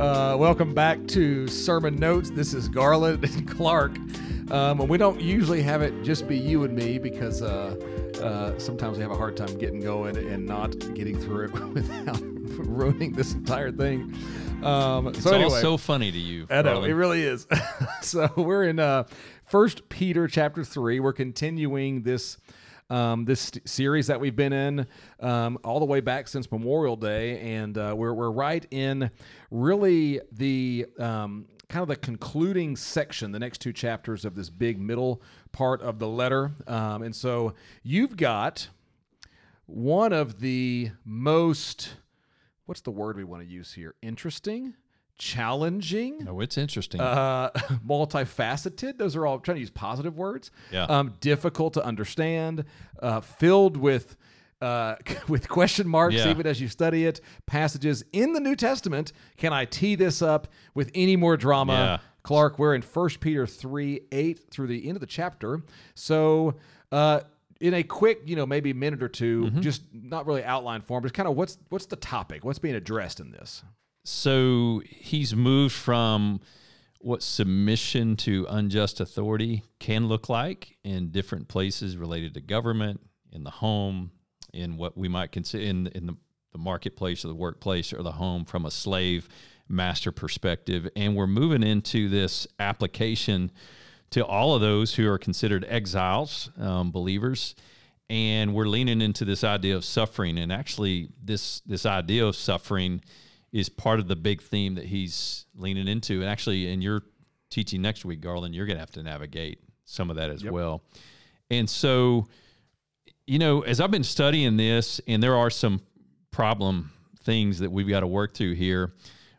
Uh, welcome back to Sermon Notes. This is Garland and Clark. Um, and we don't usually have it just be you and me because uh, uh, sometimes we have a hard time getting going and not getting through it without ruining this entire thing. Um, It's so anyway, all so funny to you. I know it really is. so we're in uh, First Peter chapter three. We're continuing this um, this st- series that we've been in um, all the way back since Memorial Day, and uh, we're we're right in really the um, kind of the concluding section, the next two chapters of this big middle part of the letter. Um, and so you've got one of the most what's the word we want to use here? Interesting, challenging, Oh, it's interesting. uh, multifaceted. Those are all I'm trying to use positive words. Yeah. Um, difficult to understand, uh, filled with uh, with question marks Yeah. even as you study it. Passages in the New Testament. Can I tee this up with any more drama? Yeah. Clark, we're in 1 Peter 3 8 through the end of the chapter. So, uh, in a quick, you know, maybe minute or 2 Mm-hmm. just not really outline form, but kind of what's what's the topic? What's being addressed in this? So he's moved from what submission to unjust authority can look like in different places related to government, in the home, in what we might consider in, in the, the marketplace or the workplace or the home from a slave master perspective. And we're moving into this application to all of those who are considered exiles, um, believers. And we're leaning into this idea of suffering. And actually, this, this idea of suffering is part of the big theme that he's leaning into. And actually, in your teaching next week, Garland, you're going to have to navigate some of that as well. And so, you know, as I've been studying this, and there are some problem things that we've got to work through here,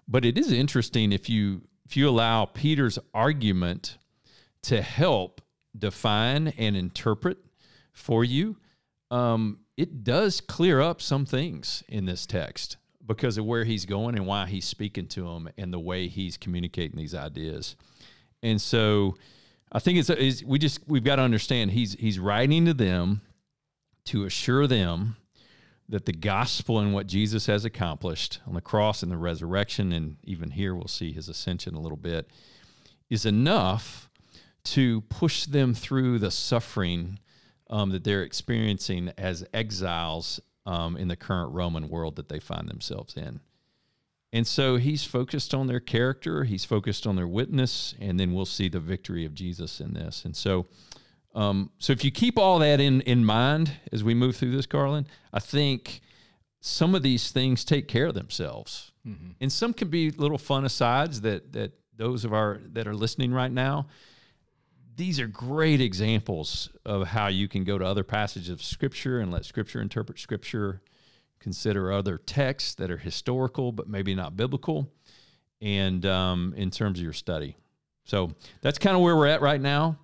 but it is interesting if you if you allow Peter's argument to help define and interpret for you, um, it does clear up some things in this text because of where he's going and why he's speaking to them and the way he's communicating these ideas. And so, I think it's, it's we just we've got to understand he's he's writing to them to assure them that the gospel and what Jesus has accomplished on the cross and the resurrection, and even here we'll see his ascension a little bit, is enough to push them through the suffering um, that they're experiencing as exiles um, in the current Roman world that they find themselves in. And so he's focused on their character, he's focused on their witness, and then we'll see the victory of Jesus in this. And so, um, so if you keep all that in in mind as we move through this, Garland, I think some of these things take care of themselves, and some can be little fun asides that that those of our that are listening right now. These are great examples of how you can go to other passages of Scripture and let Scripture interpret Scripture. Consider other texts that are historical but maybe not biblical, and um, in terms of your study. So that's kind of where we're at right now.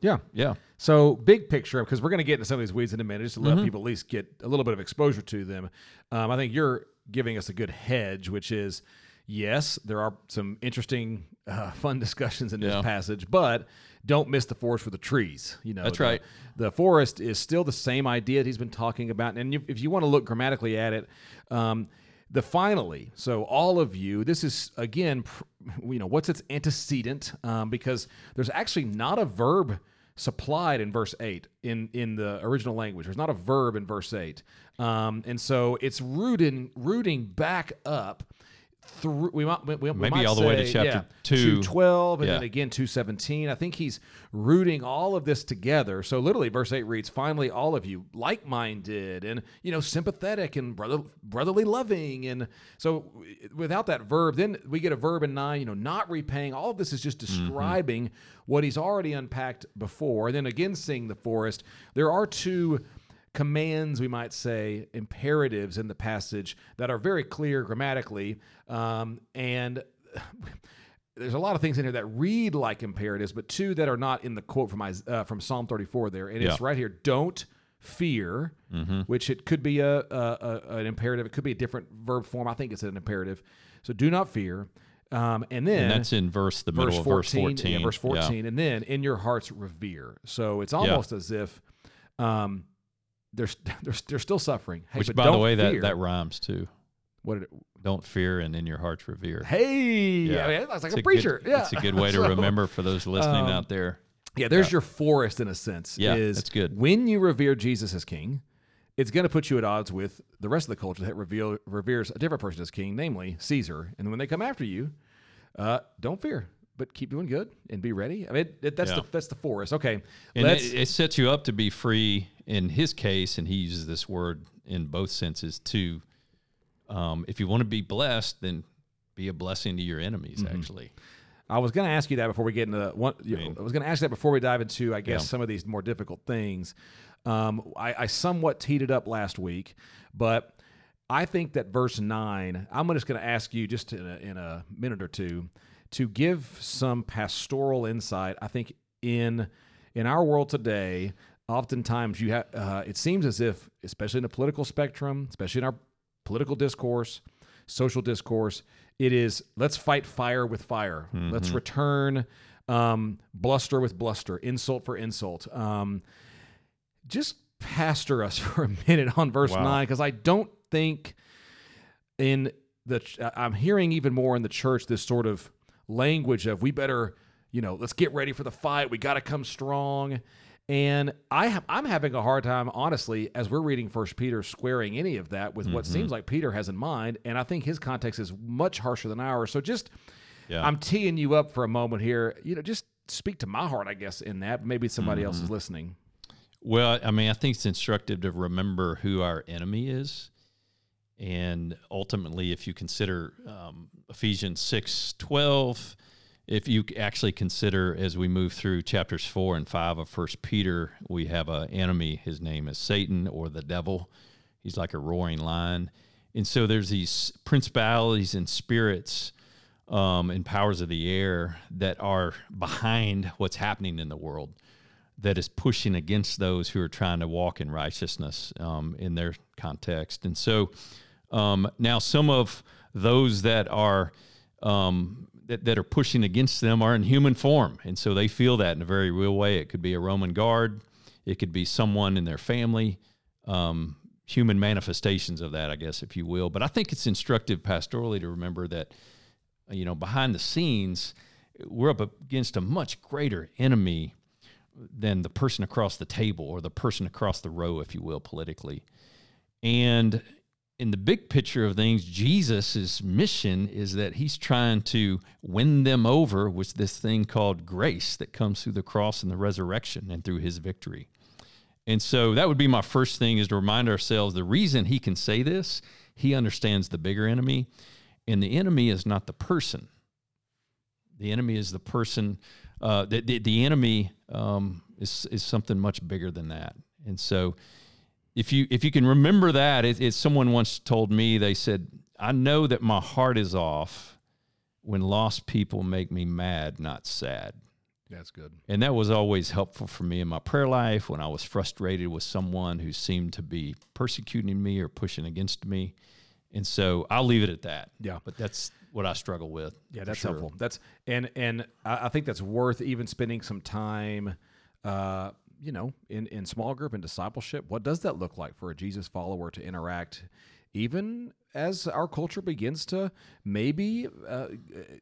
Yeah. Yeah. So big picture, because we're going to get into some of these weeds in a minute, just to Mm-hmm. let people at least get a little bit of exposure to them. Um, I think you're giving us a good hedge, which is yes, there are some interesting, uh, fun discussions in this Yeah. passage, but don't miss the forest for the trees. You know, That's the- right. The forest is still the same idea that he's been talking about, and you, if you want to look grammatically at it. Um, the finally, so all of you, this is again, pr- you know, what's its antecedent? Um, because there's actually not a verb supplied in verse 8 in in the original language there's not a verb in verse 8 um, and so it's rooting rooting back up through we might, we, we Maybe might all the way to chapter yeah, 212 and Yeah. then again 217 i think he's rooting all of this together. So literally verse 8 reads finally all of you like-minded and you know sympathetic and brother, brotherly loving. And so without that verb then we get a verb in 9 you know not repaying. All of this is just Mm-hmm. describing what he's already unpacked before. And then again seeing the forest there are two commands, we might say, imperatives in the passage that are very clear grammatically. Um, and there's a lot of things in here that read like imperatives, but two that are not in the quote from uh, from Psalm 34 there. And it's right here don't fear, which it could be a, a, a an imperative. It could be a different verb form. I think it's an imperative. So do not fear. Um, and then And that's in verse the middle verse of verse 14. Yeah, verse Yeah. 14. And then in your hearts revere. So it's almost as if um, they're, they're, they're still suffering. Hey, Which, by the way, fear. that, that rhymes too. What did it? Don't fear, and in your hearts revere. Hey, Yeah. I mean, that's like It's a preacher. Good, yeah, it's a good way to So, remember for those listening um, out there. Yeah, there's your forest in a sense. Yeah, is that's good. When you revere Jesus as king, it's going to put you at odds with the rest of the culture that reveal, reveres a different person as king, namely Caesar. And when they come after you, uh, don't fear, but keep doing good and be ready. I mean, it, that's Yeah. the that's the forest. Okay, And it, it sets you up to be free in his case, and he uses this word in both senses too. Um, if you want to be blessed, then be a blessing to your enemies, Mm-hmm. actually. I was going to ask you that before we get into one. you know, mean- I was going to ask you that before we dive into, I guess, Yeah. some of these more difficult things. Um, I, I somewhat teed it up last week, but I think that verse nine. I'm just going to ask you just in a, in a minute or two to give some pastoral insight. I think in in our world today, oftentimes you have. Uh, it seems as if, especially in the political spectrum, especially in our political discourse, social discourse, it is let's fight fire with fire. Let's return um, bluster with bluster, insult for insult. Um, just pastor us for a minute on verse Wow. nine because I don't think in the I'm hearing even more in the church this sort of language of we better you know let's get ready for the fight we got to come strong and I have, I'm having a hard time honestly as we're reading First Peter squaring any of that with what Mm-hmm. seems like Peter has in mind and I think his context is much harsher than ours so just Yeah. I'm teeing you up for a moment here you know just speak to my heart I guess in that maybe somebody else Mm-hmm. is listening Well, I mean, I think it's instructive to remember who our enemy is. And ultimately, if you consider um, Ephesians 6 12, if you actually consider as we move through chapters 4 and 5 of First Peter, we have an enemy. His name is Satan or the devil. He's like a roaring lion. And so there's these principalities and spirits um, and powers of the air that are behind what's happening in the world that is pushing against those who are trying to walk in righteousness um, in their context. And so um, now some of those that are um, that, that are pushing against them are in human form, and so they feel that in a very real way. It could be a Roman guard, it could be someone in their family. Um, human manifestations of that, I guess, if you will. But I think it's instructive pastorally to remember that, you know, behind the scenes, we're up against a much greater enemy than the person across the table or the person across the row, if you will, politically. And in the big picture of things, Jesus' mission is that he's trying to win them over with this thing called grace that comes through the cross and the resurrection and through his victory. And so that would be my first thing is to remind ourselves the reason he can say this, he understands the bigger enemy. And the enemy is not the person. The enemy is the person. Uh, the, the, the enemy um, is, is something much bigger than that. And so if you if you can remember that, it, it, someone once told me, they said, I know that my heart is off when lost people make me mad, not sad. That's good. And that was always helpful for me in my prayer life when I was frustrated with someone who seemed to be persecuting me or pushing against me. And so I'll leave it at that. Yeah. But that's what I struggle with. Yeah, that's sure. helpful. That's and and I, I think that's worth even spending some time, uh, you know, in in small group and discipleship. What does that look like for a Jesus follower to interact, even as our culture begins to maybe uh,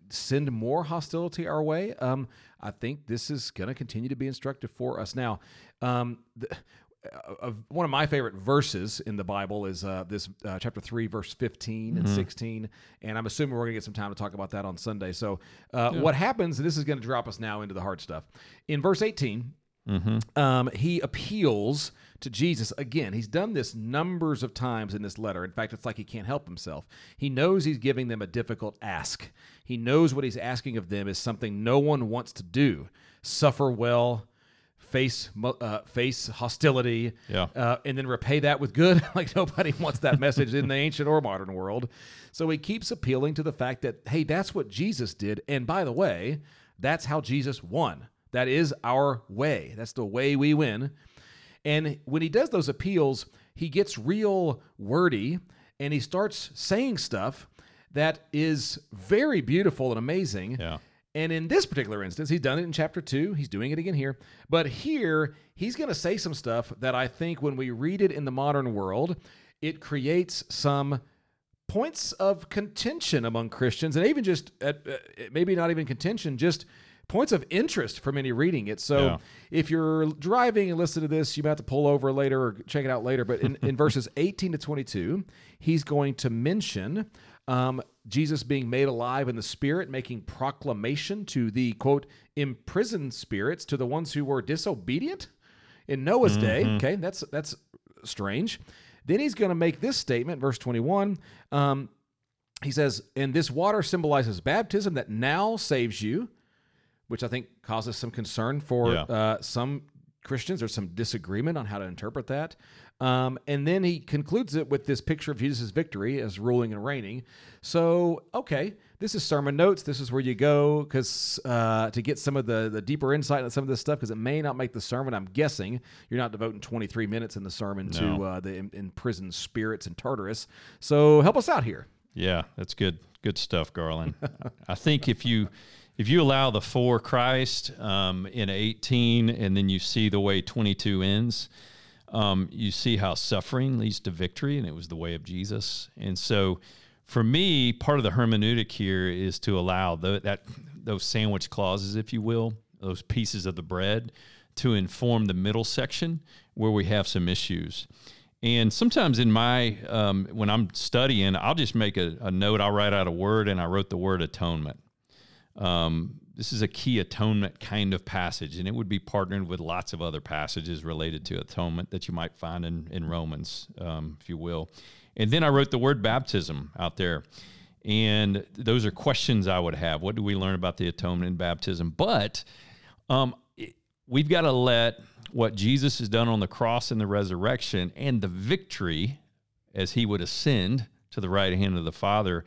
send more hostility our way? Um, I think this is going to continue to be instructive for us. Now, um, the, uh, one of my favorite verses in the Bible is uh, this uh, chapter 3, verse 15 and 16. And I'm assuming we're going to get some time to talk about that on Sunday. So, uh, what happens, and this is going to drop us now into the hard stuff. In verse 18, um, he appeals to Jesus again. He's done this numbers of times in this letter. In fact, it's like he can't help himself. He knows he's giving them a difficult ask. He knows what he's asking of them is something no one wants to do suffer well, face uh, face hostility, Yeah. uh, and then repay that with good. like nobody wants that message in the ancient or modern world. So he keeps appealing to the fact that hey, that's what Jesus did, and by the way, that's how Jesus won. That is our way. That's the way we win. And when he does those appeals, he gets real wordy and he starts saying stuff that is very beautiful and amazing. Yeah. And in this particular instance, he's done it in chapter two. He's doing it again here. But here, he's going to say some stuff that I think when we read it in the modern world, it creates some points of contention among Christians, and even just uh, uh, maybe not even contention, just points of interest for many reading it. So Yeah. if you're driving and listen to this, you might have to pull over later or check it out later. But in, in verses 18 to 22, he's going to mention um, Jesus being made alive in the Spirit, making proclamation to the quote imprisoned spirits, to the ones who were disobedient in Noah's day. Okay, that's that's strange. Then he's going to make this statement, verse 21. Um, he says, And this water symbolizes baptism that now saves you, which I think causes some concern for Yeah. uh, some Christians. There's some disagreement on how to interpret that. Um, and then he concludes it with this picture of Jesus' victory as ruling and reigning. So, okay, this is sermon notes. This is where you go because uh, to get some of the, the deeper insight on some of this stuff, because it may not make the sermon. I'm guessing you're not devoting 23 minutes in the sermon to uh, the im- imprisoned spirits in Tartarus. So, help us out here. Yeah, that's good. Good stuff, Garland. I think if you if you allow the for Christ um, in 18, and then you see the way 22 ends, um, you see how suffering leads to victory, and it was the way of Jesus. And so, for me, part of the hermeneutic here is to allow the, that those sandwich clauses, if you will, those pieces of the bread, to inform the middle section where we have some issues. And sometimes in my um, when I'm studying, I'll just make a, a note. I'll write out a word, and I wrote the word atonement. Um, this is a key atonement kind of passage, and it would be partnered with lots of other passages related to atonement that you might find in, in Romans, um, if you will. And then I wrote the word baptism out there. And those are questions I would have. What do we learn about the atonement and baptism? But um, we've got to let what Jesus has done on the cross and the resurrection and the victory as he would ascend to the right hand of the Father,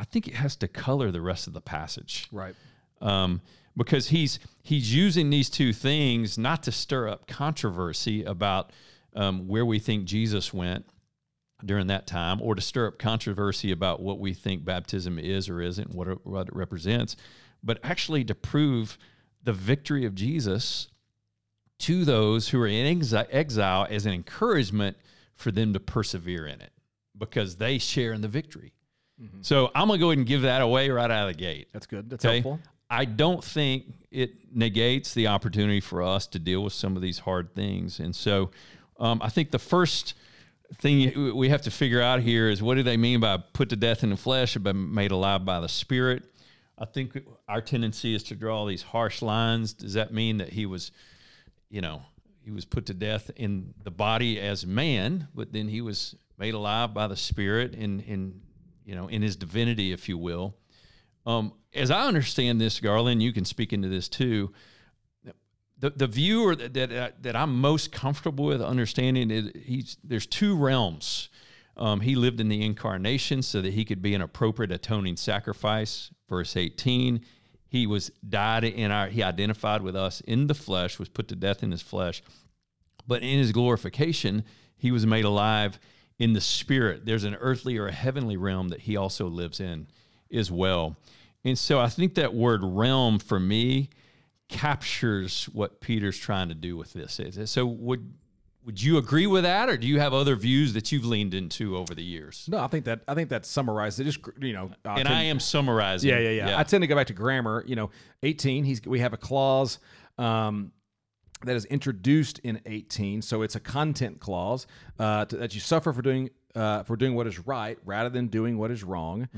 I think it has to color the rest of the passage Right. um, because he's he's using these two things not to stir up controversy about um, where we think Jesus went during that time, or to stir up controversy about what we think baptism is or isn't, what it, what it represents, but actually to prove the victory of Jesus to those who are in exi- exile as an encouragement for them to persevere in it because they share in the victory. So I'm gonna go ahead and give that away right out of the gate. That's good. That's Okay. helpful. I don't think it negates the opportunity for us to deal with some of these hard things. And so um, I think the first thing we have to figure out here is what do they mean by put to death in the flesh by made alive by the spirit? I think our tendency is to draw these harsh lines. Does that mean that he was, you know, he was put to death in the body as man, but then he was made alive by the spirit and, in you know, in his divinity, if you will? Um, as I understand this, Garland, you can speak into this too. The, the view or that, that that I'm most comfortable with understanding is he's there's two realms. Um, he lived in the incarnation so that he could be an appropriate atoning sacrifice. Verse 18, he was died in our he identified with us in the flesh, was put to death in his flesh. But in his glorification, he was made alive in the spirit. There's an earthly or a heavenly realm that he also lives in as well. And so I think that word realm for me captures what Peter's trying to do with this. So would would you agree with that or do you have other views that you've leaned into over the years? No, I think that I think that summarized it. Just you know, uh, And to- I am summarizing. Yeah, yeah, yeah, I tend to go back to grammar. You know, 18. He's we have a clause um, that is introduced in 18, so it's a content clause uh, to, that you suffer for doing uh, for doing what is right rather than doing what is wrong,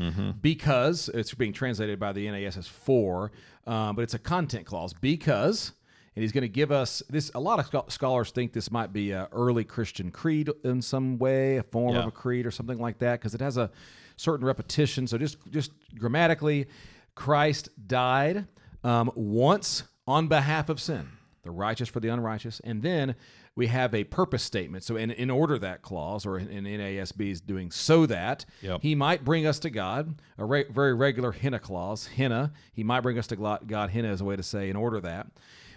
because it's being translated by the NAS as for, um, but it's a content clause because. And he's going to give us this. A lot of scholars think this might be a early Christian creed in some way, a form of a creed or something like that, because it has a certain repetition. So just just grammatically, Christ died um, once on behalf of sin, the righteous for the unrighteous, and then we have a purpose statement. So in, in order that clause, or in, in NASB is doing so that Yep. he might bring us to God, a re- very regular hina clause, hina. He might bring us to God. Hina is a way to say in order that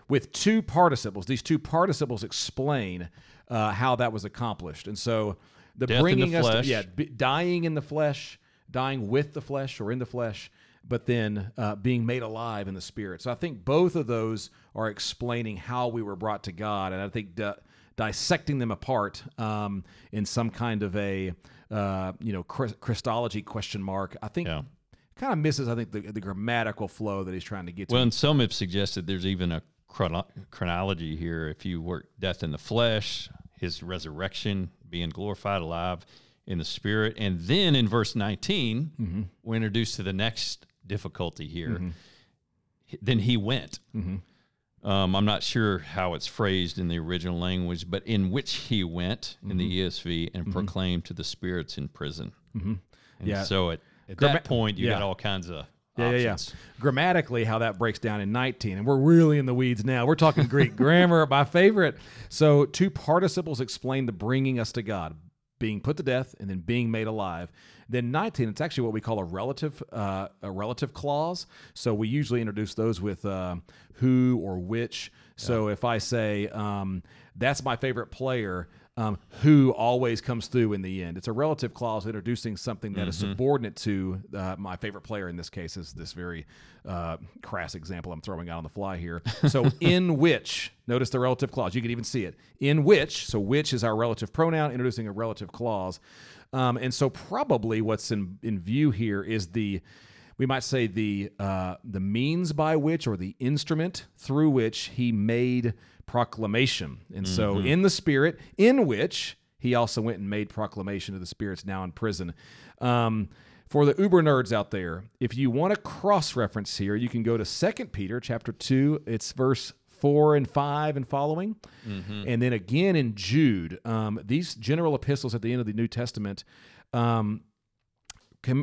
with two participles. These two participles explain uh, how that was accomplished, and so the Death in the bringing us, to, yeah, b- dying in the flesh, dying with the flesh or in the flesh, but then uh, being made alive in the spirit. So I think both of those are explaining how we were brought to God, and I think D- dissecting them apart um, in some kind of a uh, you know Christology question mark. I think. Yeah. Kind of misses, I think, the, the grammatical flow that he's trying to get to. Well, and some have suggested there's even a chrono- chronology here. If you work death in the flesh, his resurrection, being glorified alive in the spirit. And then in verse 19, mm-hmm. we're introduced to the next difficulty here. Mm-hmm. Then he went. Mm-hmm. Um, I'm not sure how it's phrased in the original language, but in which he went in the mm-hmm. ESV and mm-hmm. proclaimed to the spirits in prison. Mm-hmm. yeah. So at, at that point, you yeah. got all kinds of yeah, yeah, yeah. Grammatically, how that breaks down in 19, and we're really in the weeds now. We're talking Greek grammar, my favorite. So, two participles explain the bringing us to God, being put to death and then being made alive. Then 19, it's actually what we call a relative uh, a relative clause. So we usually introduce those with uh, who or which. So if I say um, that's my favorite player, um, who always comes through in the end. It's a relative clause introducing something that mm-hmm. is subordinate to uh, my favorite player in this case is this very uh, crass example I'm throwing out on the fly here. So in which, notice the relative clause. You can even see it. In which, so which is our relative pronoun, introducing a relative clause. Um, and so probably what's in, in view here is the we might say the uh, the means by which or the instrument through which he made proclamation. And mm-hmm. so, in the Spirit, in which he also went and made proclamation to the spirits now in prison. Um, for the uber nerds out there, if you want a cross reference here, you can go to Second Peter chapter 2. It's verse 4 and 5 and following. Mm-hmm. And then again in Jude. Um, these general epistles at the end of the New Testament. Um,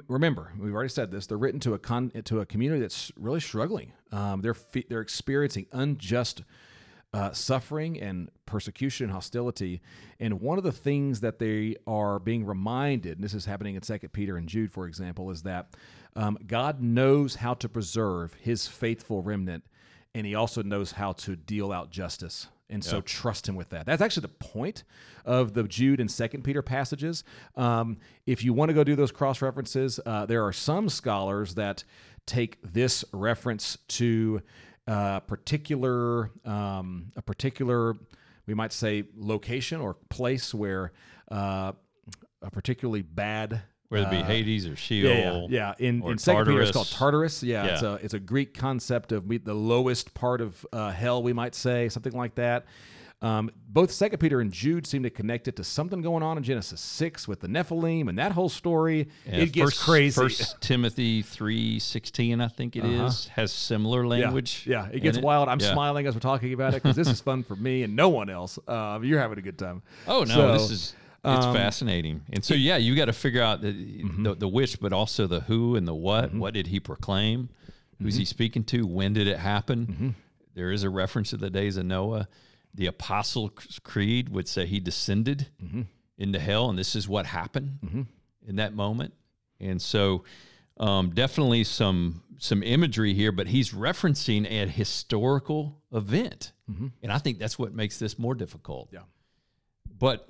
remember, we've already said this. They're written to a con, to a community that's really struggling. Um, they're they're experiencing unjust uh, suffering and persecution and hostility. And one of the things that they are being reminded, and this is happening in Second Peter and Jude, for example, is that um, God knows how to preserve His faithful remnant, and He also knows how to deal out justice. And so trust him with that. That's actually the point of the Jude and Second Peter passages. Um, if you want to go do those cross references, uh, there are some scholars that take this reference to a particular um, a particular we might say location or place where uh, a particularly bad whether it be uh, Hades or Sheol. Yeah, yeah. yeah. In, in Second Peter, it's called Tartarus. Yeah, yeah, it's a it's a Greek concept of the lowest part of uh, hell, we might say, something like that. Um, both Second Peter and Jude seem to connect it to something going on in Genesis six with the Nephilim and that whole story. Yeah, it gets first, crazy. First Timothy three sixteen, I think it uh-huh. is, has similar language. Yeah, yeah it gets wild. I'm yeah. smiling as we're talking about it because this is fun for me and no one else. Uh, you're having a good time. Oh no, so, this is it's um, fascinating. And so, yeah, you got to figure out the, mm-hmm. the, the which, but also the who and the what. Mm-hmm. What did he proclaim? Who's he mm-hmm. speaking to? When did it happen? Mm-hmm. There is a reference to the days of Noah the Apostle Creed would say he descended mm-hmm. into hell, and this is what happened mm-hmm. in that moment. And so, um, definitely some some imagery here, but he's referencing a historical event, mm-hmm. and I think that's what makes this more difficult. Yeah. But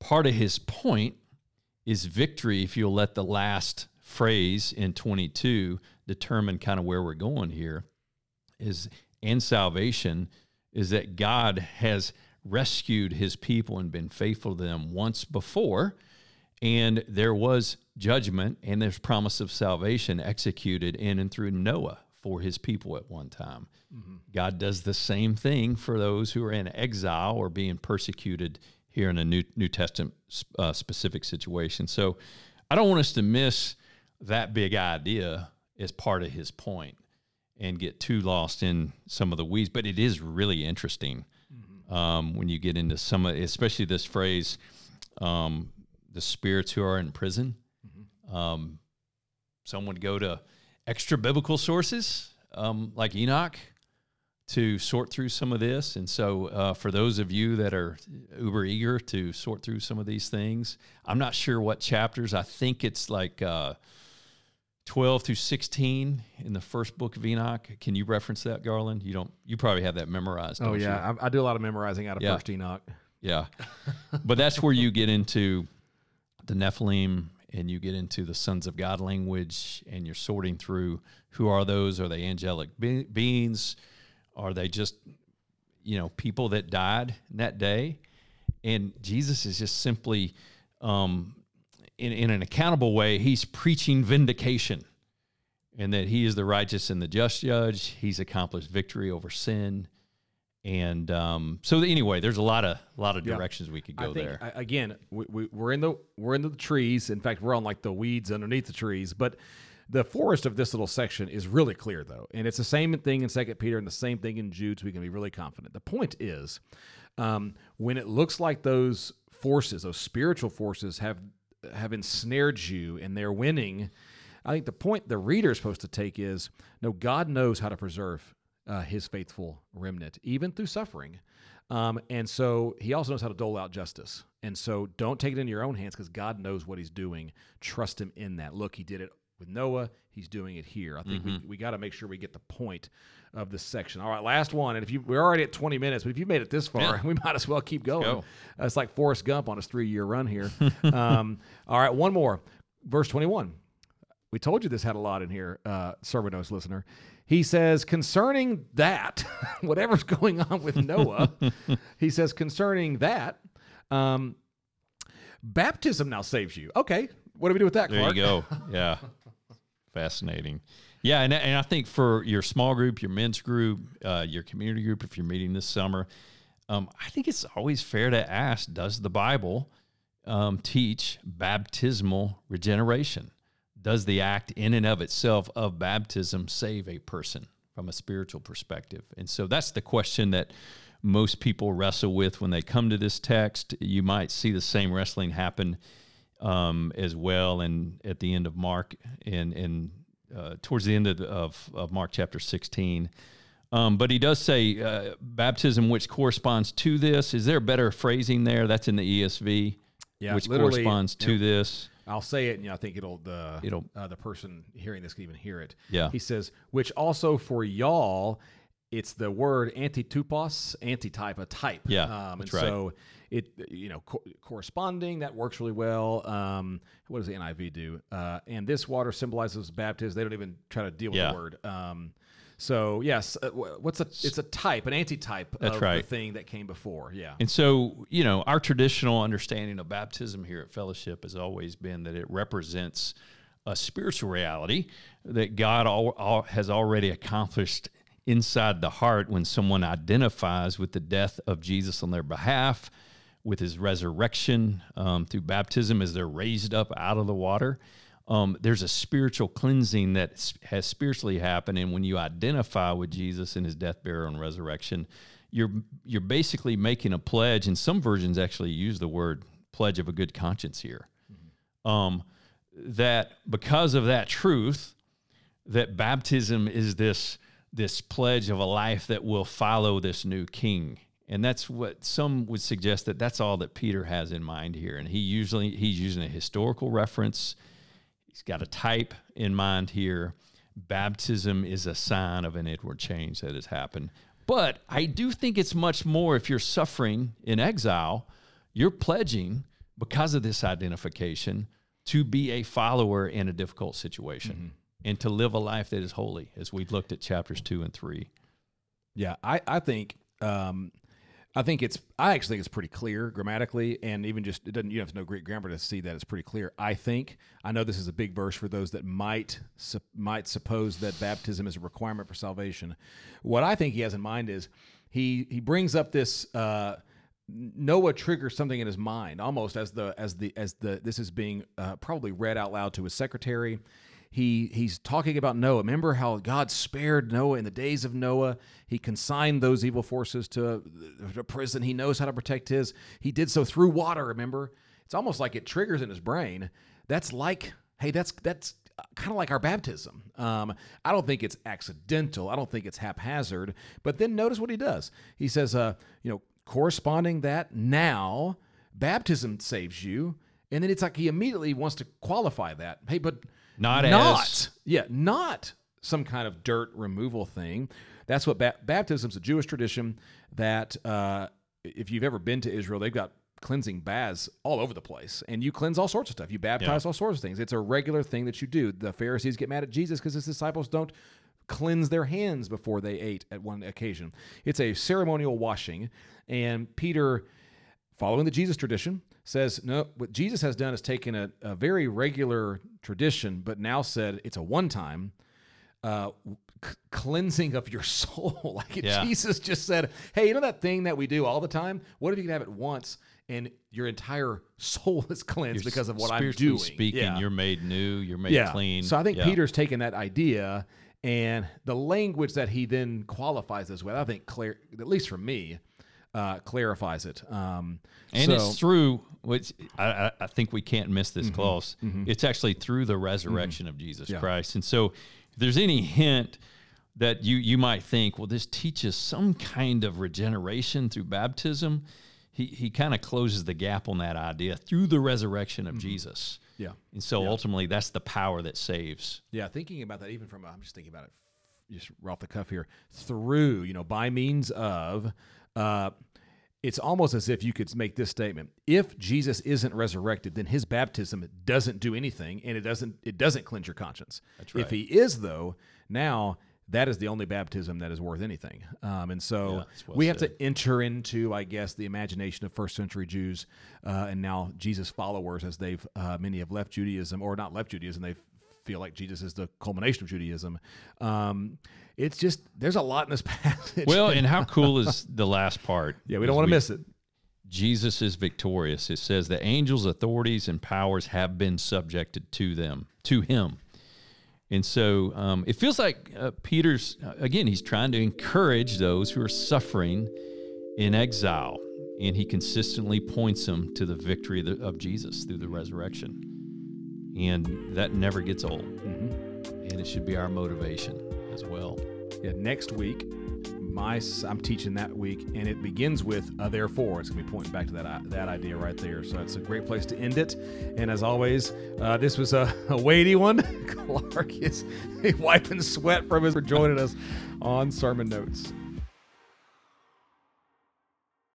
part of his point is victory. If you'll let the last phrase in twenty two determine kind of where we're going here, is in salvation is that God has rescued his people and been faithful to them once before. And there was judgment and there's promise of salvation executed in and through Noah for his people at one time. Mm-hmm. God does the same thing for those who are in exile or being persecuted here in a New, New Testament uh, specific situation. So I don't want us to miss that big idea as part of his point and get too lost in some of the weeds. But it is really interesting mm-hmm. um, when you get into some of, especially this phrase, um, the spirits who are in prison. Mm-hmm. Um, some would go to extra biblical sources um, like Enoch to sort through some of this. And so, uh, for those of you that are uber eager to sort through some of these things, I'm not sure what chapters. I think it's like. Uh, 12 through 16 in the first book of Enoch. Can you reference that, Garland? You don't. You probably have that memorized. Oh yeah, I, I, do a lot of memorizing out of yeah. First Enoch. Yeah, but that's where you get into the Nephilim and you get into the sons of God language, and you're sorting through who are those? Are they angelic be- beings? Are they just you know people that died in that day? and Jesus is just simply, um, in in an accountable way, he's preaching vindication, and that he is the righteous and the just judge. He's accomplished victory over sin. And um, so anyway, there's a lot of a lot of Yeah. directions we could go I think there. Again, we, we, we're in the we're in the trees. In fact, we're on like the weeds underneath the trees. But the forest of this little section is really clear, though, and it's the same thing in Second Peter and the same thing in Jude. So we can be really confident. The point is, um, when it looks like those forces, those spiritual forces, have have ensnared you and they're winning. I think the point the reader is supposed to take is no, God knows how to preserve uh, his faithful remnant, even through suffering. Um, and so he also knows how to dole out justice. And so don't take it into your own hands because God knows what he's doing. Trust him in that. Look, he did it with Noah. He's doing it here. I think we, we got to make sure we get the point of this section. All right, last one. And if you we're already at 20 minutes, but if you made it this far, Yeah. we might as well keep going. go. Uh, it's like Forrest Gump on his three year run here. um, all right, one more. Verse 21. We told you this had a lot in here, uh, Sermon Notes listener. He says, concerning that, whatever's going on with Noah, he says, concerning that, um, baptism now saves you. Okay, what do we do with that, There you go. Yeah. Fascinating. Yeah. And, and I think for your small group, your men's group, uh, your community group, if you're meeting this summer, um, I think it's always fair to ask Does the Bible um, teach baptismal regeneration? Does the act in and of itself of baptism save a person from a spiritual perspective? And so that's the question that most people wrestle with when they come to this text. You might see the same wrestling happen um, as well, and at the end of Mark, and and uh, towards the end of, of, of Mark chapter sixteen. Um, but he does say uh, baptism, which corresponds to this. Is there a better phrasing there? That's in the ESV, Yeah, which corresponds to this. I'll say it, and I think it'll the It'll- uh, the person hearing this can even hear it. Yeah. He says, which also for y'all, it's the word antitupos, antitype, a type. Yeah, um, and right. So it you know co- corresponding that works really well. Um, what does the NIV do? Uh, and this water symbolizes baptism. They don't even try to deal with Yeah. the word. Um, so yes, uh, what's a? It's a type, an antitype That's of right. the thing that came before. Yeah. And so, you know, our traditional understanding of baptism here at Fellowship has always been that it represents a spiritual reality that God all, all, has already accomplished inside the heart when someone identifies with the death of Jesus on their behalf, with his resurrection um, through baptism as they're raised up out of the water. Um, there's a spiritual cleansing that has spiritually happened, and when you identify with Jesus in His death, burial, and resurrection, you're you're basically making a pledge. And some versions actually use the word pledge of a good conscience here. Um, that because of that truth, that baptism is this this pledge of a life that will follow this new king. And that's what some would suggest that that's all that peter has in mind here. And he usually he's using a historical reference. He's got a type in mind here. Baptism is a sign of an inward change that has happened. But i do think it's much more if you're suffering in exile you're pledging because of this identification to be a follower in a difficult situation mm-hmm. And to live a life that is holy as we've looked at chapters 2 and 3 Yeah, I, I think um, I think it's I actually think it's pretty clear grammatically, and even just it doesn't you don't have to know Greek grammar to see that it's pretty clear. I think I know this is a big verse for those that might sup- might suppose that baptism is a requirement for salvation. What I think he has in mind is he he brings up this. Uh, Noah triggers something in his mind, almost as the as the as the this is being uh, probably read out loud to his secretary. He he's talking about Noah. Remember how God spared Noah in the days of Noah? He consigned those evil forces to, to prison. He knows how to protect his. He did so through water. Remember, it's almost like it triggers in his brain. That's like, hey, that's that's kind of like our baptism. Um, I don't think it's accidental. I don't think it's haphazard. But then notice what he does. He says, uh, you know, corresponding that now, baptism saves you. And then it's like he immediately wants to qualify that. Hey, but Not not as- yeah, not some kind of dirt removal thing. That's what ba- baptism's a Jewish tradition that uh, if you've ever been to Israel, they've got cleansing baths all over the place, and you cleanse all sorts of stuff. You baptize all sorts of things. It's a regular thing that you do. The Pharisees get mad at Jesus because his disciples don't cleanse their hands before they ate at one occasion. It's a ceremonial washing, and Peter following the Jesus tradition, says no. What Jesus has done is taken a, a very regular tradition, but now said it's a one-time uh, c- cleansing of your soul. like Yeah. Jesus just said, "Hey, you know that thing that we do all the time? What if you could have it once?" And your entire soul is cleansed because of what I'm doing. Speaking, Yeah. you're made new. You're made yeah. clean. So I think. Peter's taken that idea and the language that he then qualifies this with. I think clear, at least for me, uh, clarifies it. Um, And so, it's through which I, I- think we can't miss this Mm-hmm. clause. It's actually through the resurrection of Jesus Yeah. Christ. And so if there's any hint that you you might think, well, this teaches some kind of regeneration through baptism, he he kind of closes the gap on that idea through the resurrection of Jesus. Mm-hmm. yeah. And so ultimately that's the power that saves. Yeah, thinking about that, even from I'm just thinking about it, just off the cuff here. Through, you know, by means of, uh, it's almost as if you could make this statement: If Jesus isn't resurrected, then his baptism doesn't do anything, and it doesn't it doesn't cleanse your conscience. That's right. If he is, though, now that is the only baptism that is worth anything. Um, and so Yeah, well we have said. to enter into, I guess, the imagination of first century Jews uh, and now Jesus followers as they've uh, many have left Judaism or not left Judaism. They feel like Jesus is the culmination of Judaism. Um, it's just there's a lot in this passage. Well, and how cool is the last part? yeah, we don't want to miss it. Jesus is victorious. It says the angels, authorities, and powers have been subjected to them, to him. And so um, it feels like uh, Peter's, uh, again, he's trying to encourage those who are suffering in exile. And he consistently points them to the victory of, the, of Jesus through the resurrection. And that never gets old. And it should be our motivation as well. Yeah, next week, my I'm teaching that week, and it begins with uh, therefore. It's gonna be pointing back to that uh, that idea right there. So it's a great place to end it. And as always, uh, this was a, a weighty one. Clark is wiping sweat from his for joining us on sermon notes.